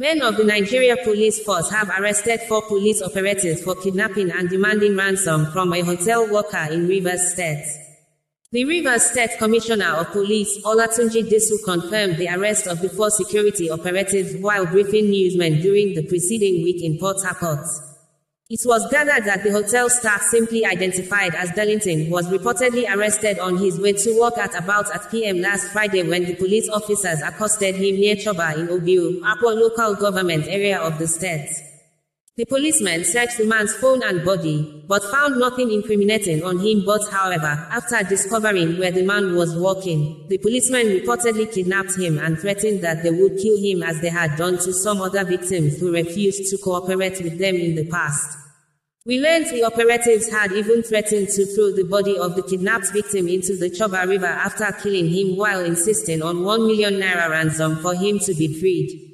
Men of the Nigeria Police Force have arrested four police operatives for kidnapping and demanding ransom from a hotel worker in Rivers State. The Rivers State Commissioner of Police, Olatunji Disu, confirmed the arrest of the four security operatives while briefing newsmen during the preceding week in Port Harcourt. It was gathered that the hotel staff simply identified as Darlington was reportedly arrested on his way to work at about at p.m. last Friday when the police officers accosted him near Choba in Obio-Akpor local government area of the state. The policemen searched the man's phone and body, but found nothing incriminating on him but however, after discovering where the man was walking, the policemen reportedly kidnapped him and threatened that they would kill him as they had done to some other victims who refused to cooperate with them in the past. We learned the operatives had even threatened to throw the body of the kidnapped victim into the Choba River after killing him while insisting on 1 million naira ransom for him to be freed.